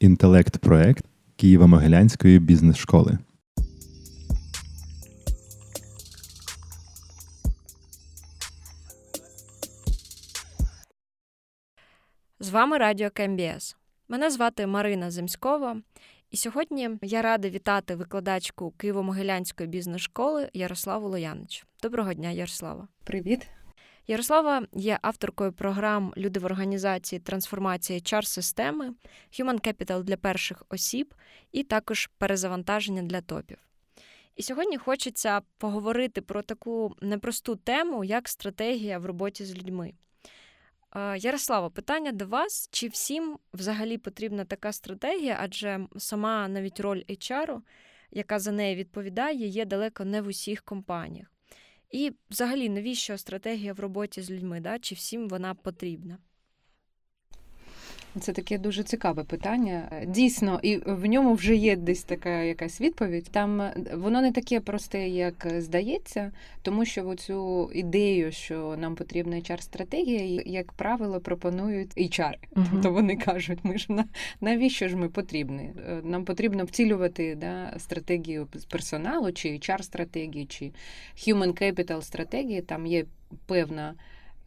інтелект-проект Києво-Могилянської бізнес-школи. З вами Радіо КМБС. Мене звати Марина Земськова, і сьогодні я рада вітати викладачку Києво-Могилянської бізнес-школи Ярославу Лоянич. Доброго дня, Ярослава. Привіт. Ярослава є авторкою програм Люди в організації трансформації hr системи Human Capital для перших осіб і також перезавантаження для топів. І сьогодні хочеться поговорити про таку непросту тему, як стратегія в роботі з людьми. Ярослава, питання до вас: чи всім взагалі потрібна така стратегія? Адже сама навіть роль HR, яка за неї відповідає, є далеко не в усіх компаніях. І, взагалі, навіщо стратегія в роботі з людьми? Да? Чи всім вона потрібна? Це таке дуже цікаве питання. Дійсно, і в ньому вже є десь така якась відповідь. Там е, воно не таке просте, як здається, тому що цю ідею, що нам потрібна hr стратегія як правило, пропонують HR. Uh-huh. Тобто вони кажуть, ми ж на навіщо ж ми потрібні? Е, нам потрібно втілювати да, стратегію персоналу, чи hr стратегію чи human capital стратегії. Там є певна.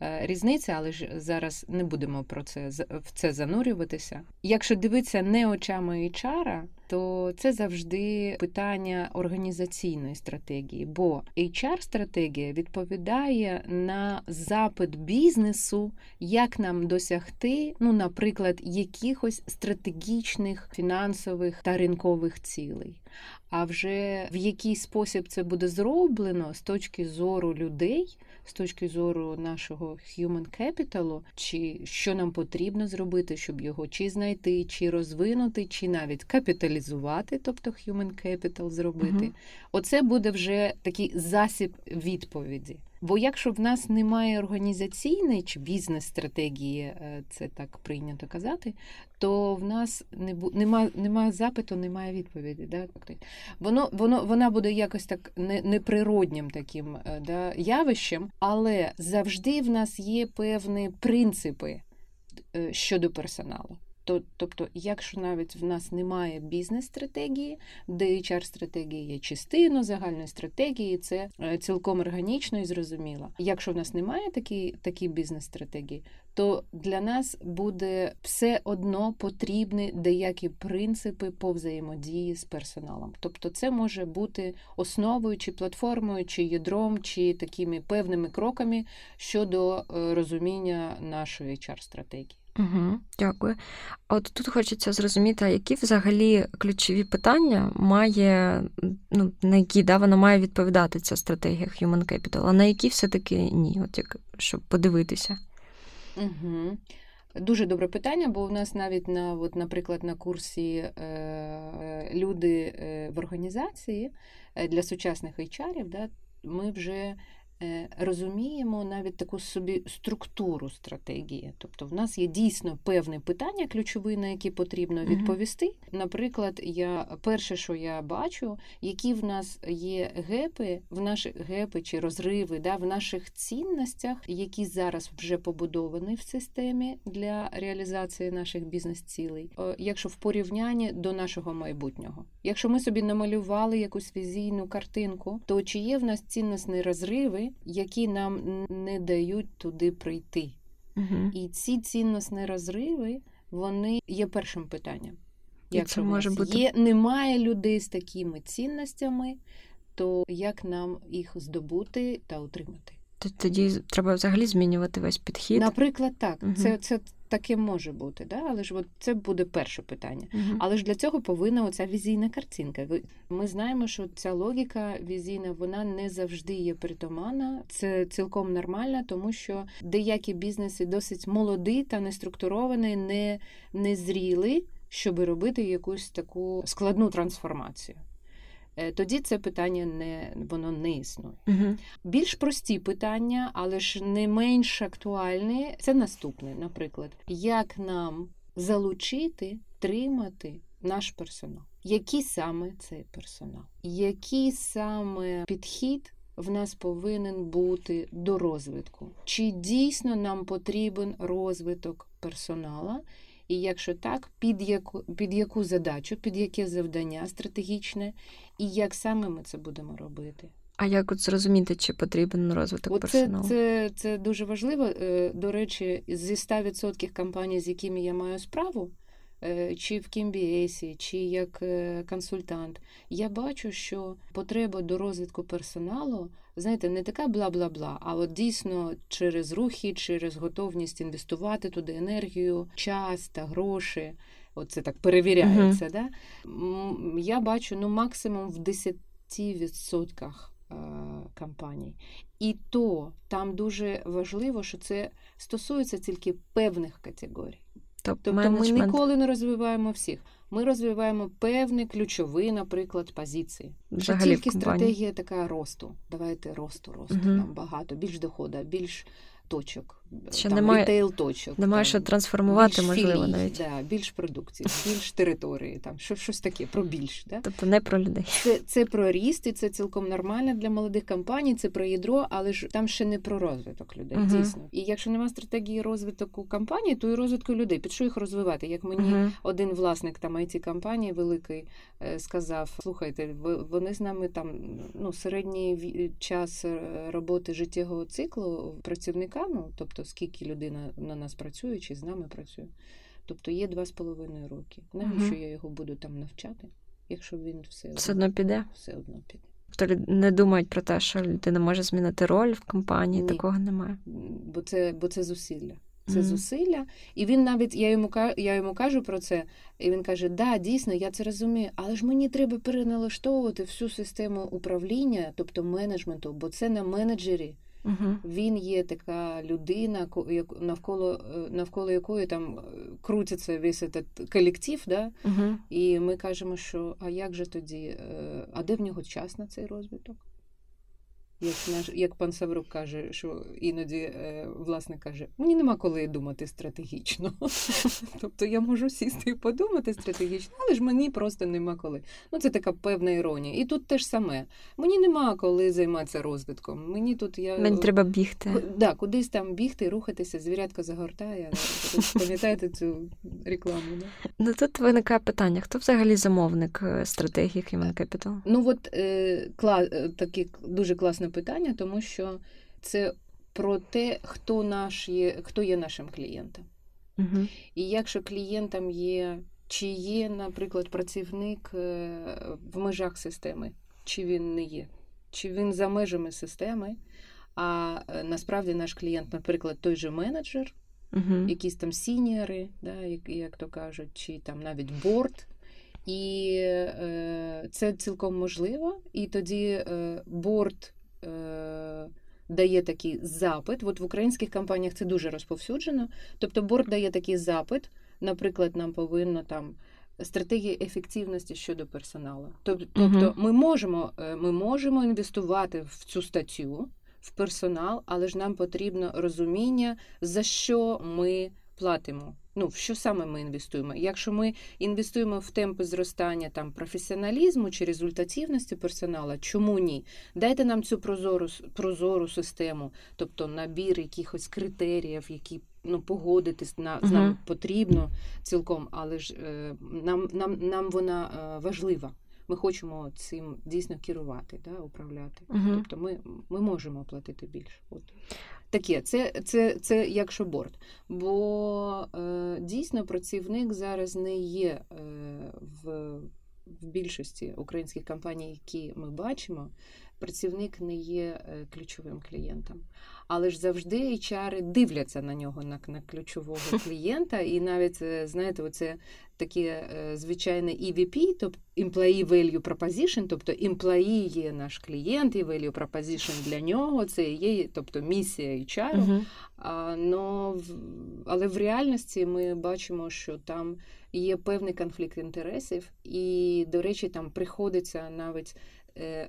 Е, різниця, але ж зараз не будемо про це в це занурюватися. Якщо дивитися не очами HR, то це завжди питання організаційної стратегії, бо HR-стратегія відповідає на запит бізнесу, як нам досягти, ну, наприклад, якихось стратегічних фінансових та ринкових цілей. А вже в який спосіб це буде зроблено з точки зору людей, з точки зору нашого human capital, чи що нам потрібно зробити, щоб його чи знайти, чи розвинути, чи навіть капіталізувати, тобто human capital зробити. uh Оце буде вже такий засіб відповіді. Бо якщо в нас немає організаційної чи бізнес-стратегії, е, це так прийнято казати, то в нас не бу... немає, немає запиту, немає відповіді. Да? Воно, воно, Вона буде якось так неприроднім таким е, да, явищем, але завжди в нас є певні принципи е, щодо персоналу. Тобто, якщо навіть в нас немає бізнес-стратегії, де HR-стратегія є частиною загальної стратегії, це е, цілком органічно і зрозуміло. Якщо в нас немає такі, такі бізнес-стратегії, то для нас буде все одно потрібні деякі принципи по взаємодії з персоналом. Тобто, це може бути основою чи платформою, чи ядром, чи такими певними кроками щодо е, розуміння нашої HR-стратегії. Угу, Дякую. От тут хочеться зрозуміти, які взагалі ключові питання має, ну, на які да, вона має відповідати ця стратегія Human Capital, а на які все-таки ні, от як щоб подивитися. Угу. Дуже добре питання, бо у нас навіть на, от, наприклад, на курсі е, люди е, в організації е, для сучасних HR, да, ми вже розуміємо навіть таку собі структуру стратегії. Тобто, в нас є дійсно певне питання, ключові, на які потрібно відповісти. Наприклад, я перше, що я бачу, які в нас є гепи, в наших гепи чи розриви да, в наших цінностях, які зараз вже побудовані в системі для реалізації наших бізнес-цілей, якщо в порівнянні до нашого майбутнього. Якщо ми собі намалювали якусь візійну картинку, то чи є в нас цінностні розриви? Які нам не дають туди прийти. Угу. І ці цінностні розриви вони є першим питанням. Якщо може бути... є, немає людей з такими цінностями, то як нам їх здобути та утримати? Тоді треба взагалі змінювати весь підхід. Наприклад, так. Угу. Це це таке може бути, да? але ж от це буде перше питання. Угу. Але ж для цього повинна оця візійна картинка. Ми знаємо, що ця логіка візійна вона не завжди є притаманна. Це цілком нормально, тому що деякі бізнеси досить молоді та не структуровані, не, не зріли, щоб робити якусь таку складну трансформацію. Е, тоді це питання не воно не існує. Угу. Більш прості питання, але ж не менш актуальні. Це наступне, наприклад, як нам залучити, тримати наш персонал. Який саме цей персонал? Який саме підхід в нас повинен бути до розвитку? Чи дійсно нам потрібен розвиток персонала? І якщо так, під яку під яку задачу, під яке завдання стратегічне, і як саме ми це будемо робити? А як от зрозуміти, чи потрібен розвиток Оце, персоналу? Це, це дуже важливо. Е, До речі, зі 100% компаній, з якими я маю справу, чи в Кімбіесі, чи як е, консультант, я бачу, що потреба до розвитку персоналу, знаєте, не така бла-бла-бла, а от дійсно через рухи, через готовність інвестувати туди енергію, час та гроші. Оце так перевіряється. Мгм. Да? Я бачу ну, максимум в 10% е, компаній. І то там дуже важливо, що це стосується тільки певних категорій. Тобто ми ніколи не розвиваємо всіх. Ми розвиваємо певні ключові, наприклад, позиції. Взагалі в тільки стратегія така росту. Давайте росту, росту угу. нам багато, більш доходу, більш точок, Ще там, немає- рітейл точок. Немає що трансформувати, більш можливо, філій, навіть. Да, більш продукції, більш території, там, що, щось таке, про більш. Да? Тобто не про людей. Це, це про ріст, і це цілком нормально для молодих компаній, це про ядро, але ж там ще не про розвиток людей, Мгм. дійсно. І якщо немає стратегії розвитку компаній, то і розвитку людей. Під що їх розвивати? Як мені Мгм. один власник там it компанії великий е, сказав: слухайте, вони з нами там ну середній час е, роботи життєвого циклу працівника, ну тобто скільки людина на нас працює, чи з нами працює. Тобто є два з половиною роки. Навіщо Мгм. я його буду там навчати, якщо він все, Все одно піде. все одно піде. Тобто не думають про те, що людина може змінити роль в компанії, Ні. такого немає. бо це, бо це зусилля. Це Мгм. зусилля. І він навіть я йому я йому кажу про це, і він каже: Да, дійсно, я це розумію, але ж мені треба переналаштовувати всю систему управління, тобто менеджменту, бо це на менеджері. Угу. Він є така людина, ко- навколо, е, навколо якої там е, крутиться весь этот колектив, да? Угу. і ми кажемо, що а як же тоді, е, а де в нього час на цей розвиток? Як, наш, як пан Саврук каже, що іноді е, власник каже, мені нема коли думати стратегічно. тобто я можу сісти і подумати стратегічно, але ж мені просто нема коли. Ну це така певна іронія. І тут теж саме. Мені нема коли займатися розвитком. Мені тут я Мені треба бігти. Да, кудись там бігти, рухатися, звірятка загортає. Пам'ятаєте цю рекламу? Да? Ну тут виникає питання: хто взагалі замовник е, стратегії Human Capital? Ну от е, кла, е, таке к- дуже класне питання, тому що це про те, хто наш є, хто є нашим клієнтом. Угу. І якщо клієнтом є, чи є, наприклад, працівник е, в межах системи, чи він не є, чи він за межами системи, а е, насправді наш клієнт, наприклад, той же менеджер, Угу. якісь там сіньори, да, як, як то кажуть, чи там навіть борт. І е, це цілком можливо. І тоді е, борт дає такий запит. От в українських компаніях це дуже розповсюджено. Тобто борт дає такий запит. Наприклад, нам повинно там стратегія ефективності щодо персоналу. Тоб- Тобто, Мгм. ми можемо, е, ми можемо інвестувати в цю статтю, в персонал, але ж нам потрібно розуміння, за що ми платимо. Ну, в що саме ми інвестуємо? Якщо ми інвестуємо в темпи зростання там професіоналізму чи результативності персоналу, чому ні? Дайте нам цю прозору прозору систему, тобто набір якихось критеріїв, які ну погодитись на з нами Мгм. потрібно цілком, але ж е, нам, нам, нам вона е, важлива. Ми хочемо цим дійсно керувати, да, управляти. Угу. Тобто ми, ми можемо платити більше. От. Таке, це, це, це як борт. Бо е, дійсно працівник зараз не є е, в, в більшості українських компаній, які ми бачимо, працівник не є е, ключовим клієнтом. Але ж завжди HR дивляться на нього, на, на ключового клієнта, і навіть, е, знаєте, оце таке звичайне EVP, тобто Employee Value Proposition, тобто employee є наш клієнт, і Value Proposition для нього, це є тобто місія HR. А, но, але в реальності ми бачимо, що там є певний конфлікт інтересів, і, до речі, там приходиться навіть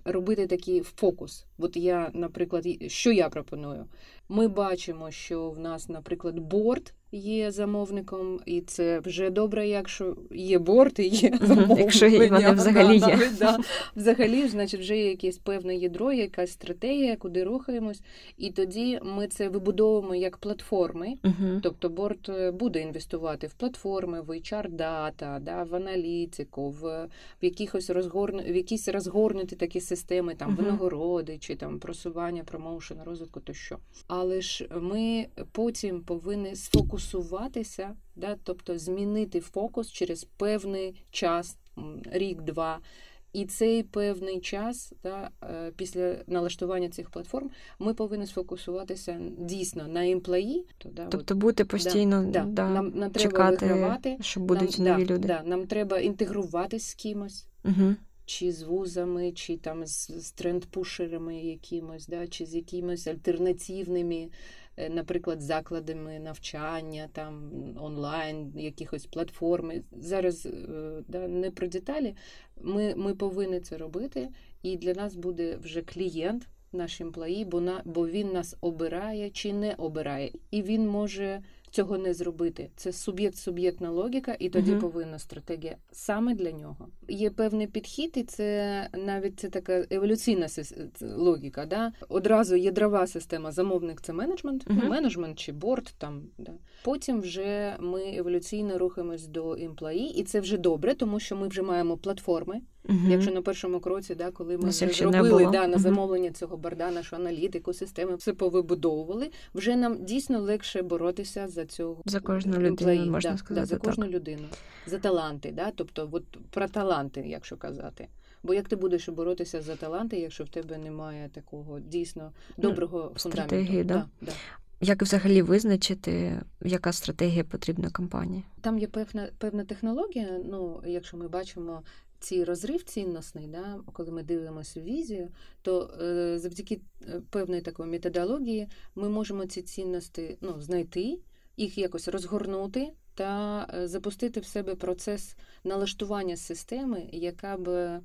робити такий фокус. От я, наприклад, що я пропоную? Ми бачимо, що в нас, наприклад, борт є замовником, і це вже добре, якщо є борт і є замовлення. Якщо вони взагалі є. Да, Взагалі, значить, вже є якесь певне ядро, якась стратегія, куди рухаємось. І тоді ми це вибудовуємо як платформи. Тобто борт е, буде інвестувати в платформи, в HR-дата, да, в аналітику, в в, якихось розгорну, в якісь розгорнуті такі системи, там винагороди чи там просування, промоушен, розвитку тощо. Але ж ми потім повинні сфокусуватися, да, тобто змінити фокус через певний час, рік-два. І цей певний час, да, е, після налаштування цих платформ, ми повинні сфокусуватися дійсно на імплеї. То, Да, тобто бути постійно да, да, нам, нам чекати, треба вигравати, що будуть нам, нові да, люди. Да, Нам треба інтегруватись з кимось. Угу чи з вузами, чи там з, з трендпушерами якимось, да, чи з якимось альтернативними, е, наприклад, закладами навчання, там онлайн, якихось платформи. Зараз е, да, не про деталі. Ми, Ми повинні це робити, і для нас буде вже клієнт. Наш імплаї, бо на бо він нас обирає чи не обирає, і він може цього не зробити. Це суб'єкт-суб'єктна логіка, і тоді uh повинна стратегія саме для нього. Є певний підхід, і це навіть це така еволюційна логіка. Да? Одразу ядрова система, замовник це менеджмент, uh менеджмент чи борт. Там да. Потім вже ми еволюційно рухаємось до імплаї, і це вже добре, тому що ми вже маємо платформи. Uh-huh. Якщо на першому кроці, да, коли ми вже зробили да, на замовлення uh-huh. цього борда, нашу аналітику, системи, все повибудовували, вже нам дійсно легше боротися за цього за кожну людину, можна да, сказати. Да, за кожну так. людину, за таланти. Да, Тобто, от про таланти, якщо казати. Бо як ти будеш боротися за таланти, якщо в тебе немає такого дійсно доброго ну, фундаменту? Стратегії, да? Да, да. Як взагалі визначити, яка стратегія потрібна компанії? Там є певна певна технологія. Ну, якщо ми бачимо цей розрив цінностний, да, коли ми дивимося в візію, то е, завдяки е, певної такої методології ми можемо ці цінності ну, знайти, їх якось розгорнути та е, запустити в себе процес налаштування системи, яка б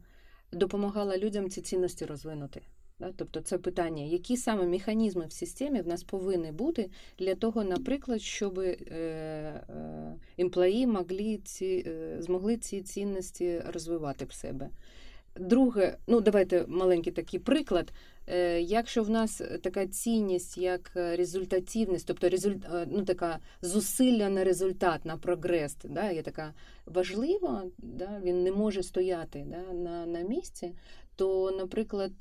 допомагала людям ці цінності розвинути. Тобто це питання, які саме механізми в системі в нас повинні бути для того, наприклад, щоб е, е, імплеї могли ці, е, змогли ці цінності розвивати в себе. Друге, ну давайте маленький такий приклад. Якщо в нас така цінність, як результативність, тобто результ, ну, така зусилля на результат, на прогрес, да, є така важлива, да, він не може стояти да, на на місці, то, наприклад,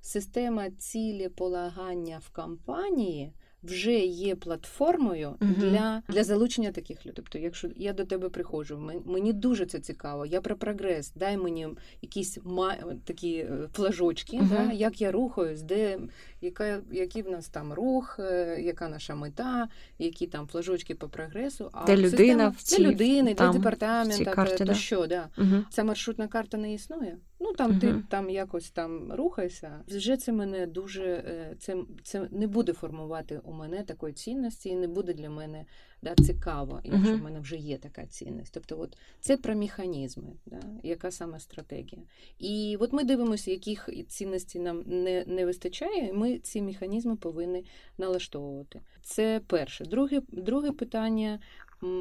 система система цілеполагання в компанії вже є платформою uh-huh. для для залучення таких людей. Тобто, якщо я до тебе приходжу, мені дуже це цікаво. Я про прогрес, дай мені якісь ма, такі е, флажочки, uh-huh. да, як я рухаюсь, де яка, який в нас там рух, е, яка наша мета, які там флажочки по прогресу. А де людина в цій, для людини, там, для департамента, карті, то да. що, да. Uh-huh. Ця маршрутна карта не існує. Ну там uh-huh. ти там якось там рухайся. Вже це мене дуже це, це не буде формувати у мене такої цінності, і не буде для мене да, цікаво, якщо uh-huh. в мене вже є така цінність. Тобто, от це про механізми, да, яка саме стратегія. І от ми дивимося, яких цінностей нам не не вистачає, і ми ці механізми повинні налаштовувати. Це перше. Друге, друге питання: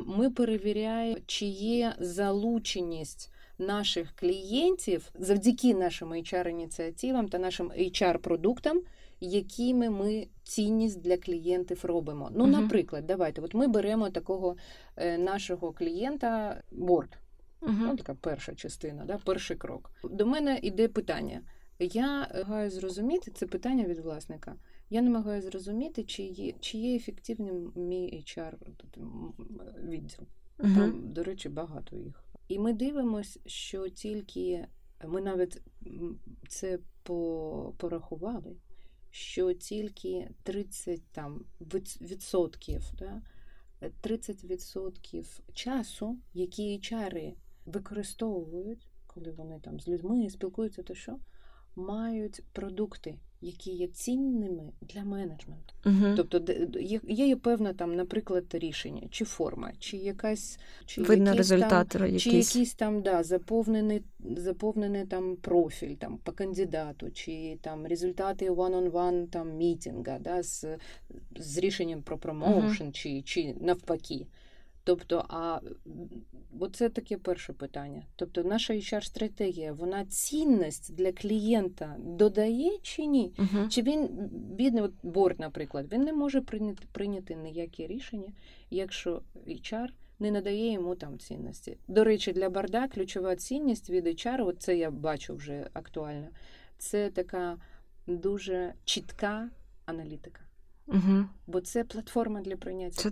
ми перевіряємо, чи є залученість. Наших клієнтів завдяки нашим HR-ініціативам та нашим HR-продуктам якими ми цінність для клієнтів робимо. Ну, наприклад, давайте, от ми беремо такого е, нашого клієнта борт. Uh-huh. Ну, така перша частина, да, перший крок. До мене йде питання. Я намагаю зрозуміти це питання від власника. Я намагаю зрозуміти, чи є чи є ефективним мій HR відділ. Uh-huh. Там, до речі, багато їх. І ми дивимося, що тільки ми навіть це порахували що тільки 30 там, відсотків, да, 30% часу, які HR використовують, коли вони там з людьми спілкуються, то що, мають продукти, які є цінними для менеджменту. Угу. Тобто є, є певне там, наприклад, рішення, чи форма, чи якась чи Видно якийсь результат там, чи якийсь. там да, заповнений, заповнений там профіль там, по кандидату, чи там результати one-on-one там, мітінга да, з, з рішенням про промоушен, чи, чи навпаки. Тобто, а це таке перше питання. Тобто, наша HR-стратегія, вона цінність для клієнта додає чи ні? Угу. Чи він бідний от борт, наприклад, він не може прийняти, прийняти ніякі рішення, якщо HR не надає йому там цінності. До речі, для борда ключова цінність від HR, от це я бачу вже актуально, це така дуже чітка аналітика. Угу. Бо це платформа для прийняття Це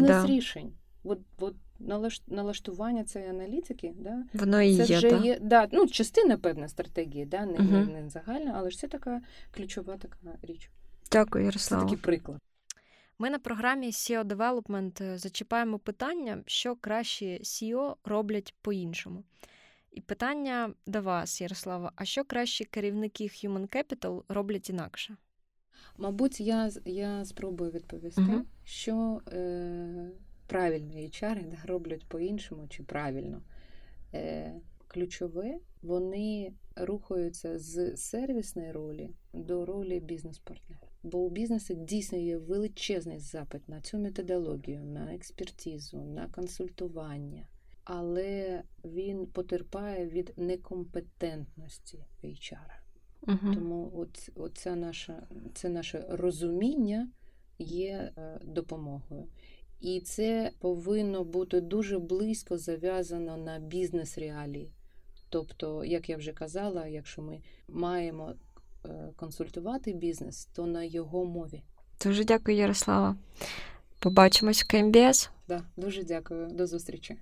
да. бізнес-рішень. От, от налаш- налаштування цієї аналітики, да, Воно і це є, вже так? є да, ну, частина певна стратегії, да, не, не, не загальна, але ж це така ключова така річ. Дякую, Це Ярослава. такий приклад. Ми на програмі SEO Development е, зачіпаємо питання, що кращі SEO роблять по-іншому. І питання до вас, Ярослава: а що кращі керівники Human Capital роблять інакше? Мабуть, я, я спробую відповісти, Мгм. що е, правильні HR да, роблять по-іншому чи правильно. Е, ключове, вони рухаються з сервісної ролі до ролі бізнес-партнера. Бо у бізнесу дійсно є величезний запит на цю методологію, на експертизу, на консультування. Але він потерпає від некомпетентності HR. Угу. Тому от, оце наше, це наше розуміння є е, допомогою. І це повинно бути дуже близько зав'язано на бізнес-реалії. Тобто, як я вже казала, якщо ми маємо е, консультувати бізнес, то на його мові. Дуже дякую, Ярослава. Побачимось в КМБС. Да, дуже дякую, до зустрічі.